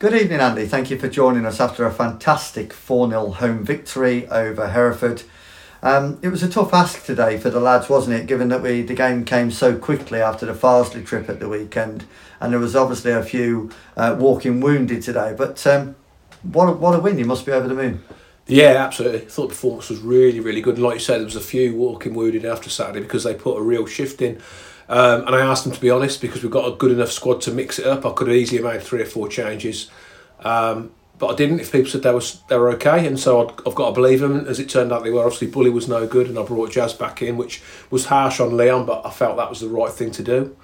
Good evening, Andy. Thank you for joining us after a fantastic 4 0 home victory over Hereford. Um, it was a tough ask today for the lads, wasn't it? Given that we the game came so quickly after the Farsley trip at the weekend, and there was obviously a few uh, walking wounded today. But um, what a, what a win! You must be over the moon. Yeah, absolutely. I thought the performance was really, really good. And like you said, there was a few walking wounded after Saturday because they put a real shift in. Um, and I asked them to be honest because we've got a good enough squad to mix it up. I could have easily made three or four changes. Um, but I didn't. If people said they was they were okay, and so i have got to believe them. As it turned out, they were. Obviously, Bully was no good, and I brought Jazz back in, which was harsh on Leon, but I felt that was the right thing to do.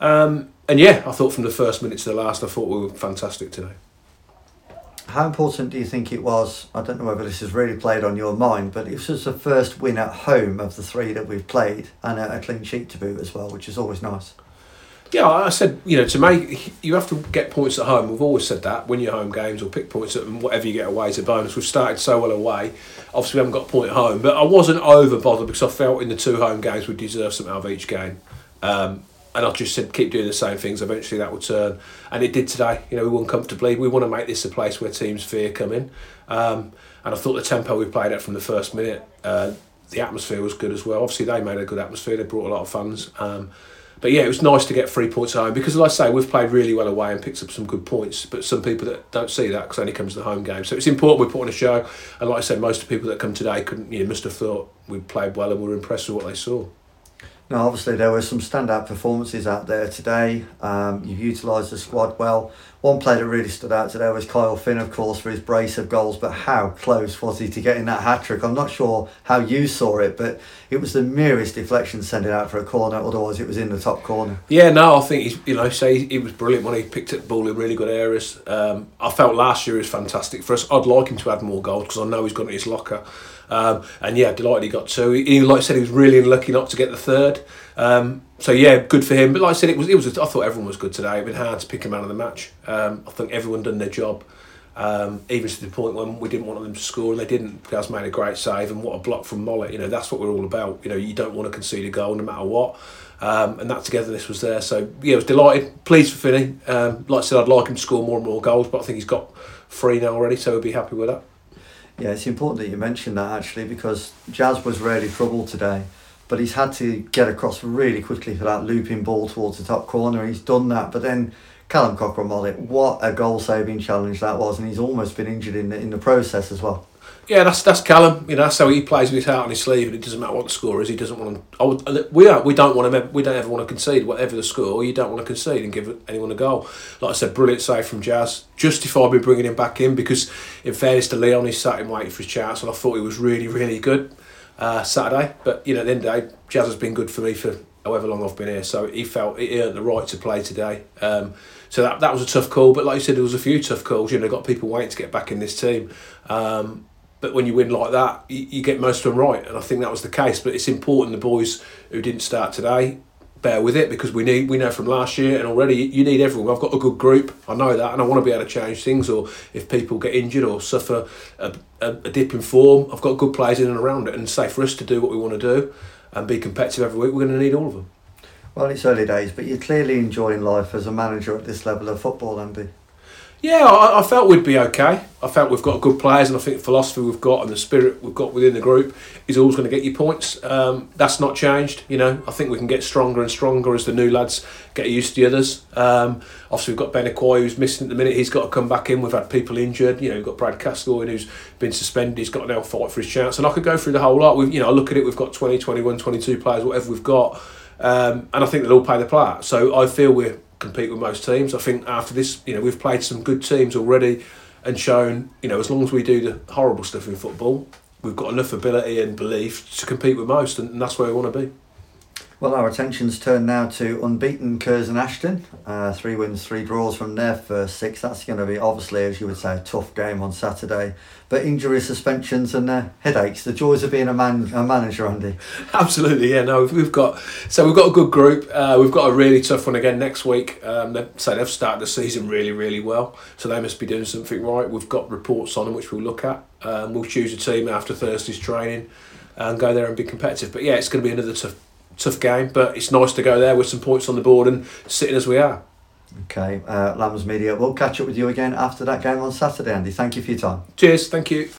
Um, and yeah, I thought from the first minute to the last, I thought we were fantastic today. How important do you think it was? I don't know whether this has really played on your mind, but it was the first win at home of the three that we've played, and a clean sheet to boot as well, which is always nice. Yeah, I said, you know, to make you have to get points at home. We've always said that win your home games or pick points at whatever you get away is a bonus. We've started so well away. Obviously, we haven't got a point at home, but I wasn't over bothered because I felt in the two home games we deserved something out of each game. Um, and I just said keep doing the same things. Eventually, that will turn, and it did today. You know, we won comfortably. We want to make this a place where teams fear coming. Um, and I thought the tempo we played at from the first minute, uh, the atmosphere was good as well. Obviously, they made a good atmosphere. They brought a lot of fans. Um, but yeah, it was nice to get three points home because, like I say, we've played really well away and picked up some good points. But some people that don't see that because only comes to the home game. So it's important we put on a show. And like I said, most of the people that come today couldn't, you know, must have thought we played well and were impressed with what they saw. Now, obviously, there were some standout performances out there today. Um, you've utilised the squad well. One player that really stood out today was Kyle Finn, of course, for his brace of goals. But how close was he to getting that hat trick? I'm not sure how you saw it, but it was the merest deflection sending out for a corner. Otherwise, it was in the top corner. Yeah, no, I think he's, you know, say he was brilliant when he picked up the ball in really good areas. Um, I felt last year was fantastic for us. I'd like him to add more goals because I know he's got in his locker. Um, and yeah, delighted he got two. He, like I said, he was really unlucky not to get the third. Um, so yeah, good for him. But like I said, it was it was. A, I thought everyone was good today. It been hard to pick him out of the match. Um, I think everyone done their job. Um, even to the point when we didn't want them to score and they didn't. Gaz made a great save and what a block from Mollett. You know that's what we're all about. You know you don't want to concede a goal no matter what. Um, and that togetherness was there. So yeah, I was delighted, pleased for Finney. Um, like I said, I'd like him to score more and more goals, but I think he's got three now already, so we'll be happy with that. Yeah, it's important that you mention that actually because Jazz was really troubled today, but he's had to get across really quickly for that looping ball towards the top corner. He's done that, but then Callum Cockerill Mollett, what a goal saving challenge that was, and he's almost been injured in the, in the process as well. Yeah, that's that's Callum. You know, that's how he plays with his heart on his sleeve, and it doesn't matter what the score is. He doesn't want to. Would, uh, we are, we don't want to. We don't ever want to concede. Whatever the score, you don't want to concede and give anyone a goal. Like I said, brilliant save from Jazz. Justified me bringing him back in because, in fairness to Leon, he sat him waiting for his chance, and I thought he was really, really good uh, Saturday. But you know, at the end of the day, Jazz has been good for me for however long I've been here. So he felt he earned the right to play today. Um, so that that was a tough call. But like you said, there was a few tough calls. You know, got people waiting to get back in this team. Um, but when you win like that, you, you get most of them right, and I think that was the case. But it's important the boys who didn't start today bear with it because we need we know from last year and already you need everyone. I've got a good group, I know that, and I want to be able to change things. Or if people get injured or suffer a, a, a dip in form, I've got good players in and around it. And say for us to do what we want to do and be competitive every week, we're going to need all of them. Well, it's early days, but you're clearly enjoying life as a manager at this level of football, Andy. Yeah, I, I, felt we'd be okay. I felt we've got good players, and I think the philosophy we've got and the spirit we've got within the group is always going to get you points. Um, that's not changed. You know, I think we can get stronger and stronger as the new lads get used to the others. Um, obviously, we've got Benakoy who's missing at the minute. He's got to come back in. We've had people injured. You know, we've got Brad Gascoigne who's been suspended. He's got to now fight for his chance. And I could go through the whole lot. We've, you know, I look at it. We've got 20, 21, 22 players, whatever we've got. Um, and I think they'll all play the part. So I feel we're compete with most teams. I think after this, you know, we've played some good teams already and shown, you know, as long as we do the horrible stuff in football, we've got enough ability and belief to compete with most, and that's where we want to be. Well, our attention's turned now to unbeaten Curzon Ashton. Uh, three wins, three draws from their first six. That's going to be, obviously, as you would say, a tough game on Saturday. But injury, suspensions, and uh, headaches. The joys of being a man, a manager, Andy. Absolutely, yeah. No, we've got so we've got a good group. Uh, we've got a really tough one again next week. Um, they so they've started the season really, really well. So they must be doing something right. We've got reports on them which we'll look at. Um, we'll choose a team after Thursday's training and go there and be competitive. But yeah, it's going to be another tough tough game, but it's nice to go there with some points on the board and sitting as we are. Okay, uh, Lambs Media. We'll catch up with you again after that game on Saturday, Andy. Thank you for your time. Cheers. Thank you.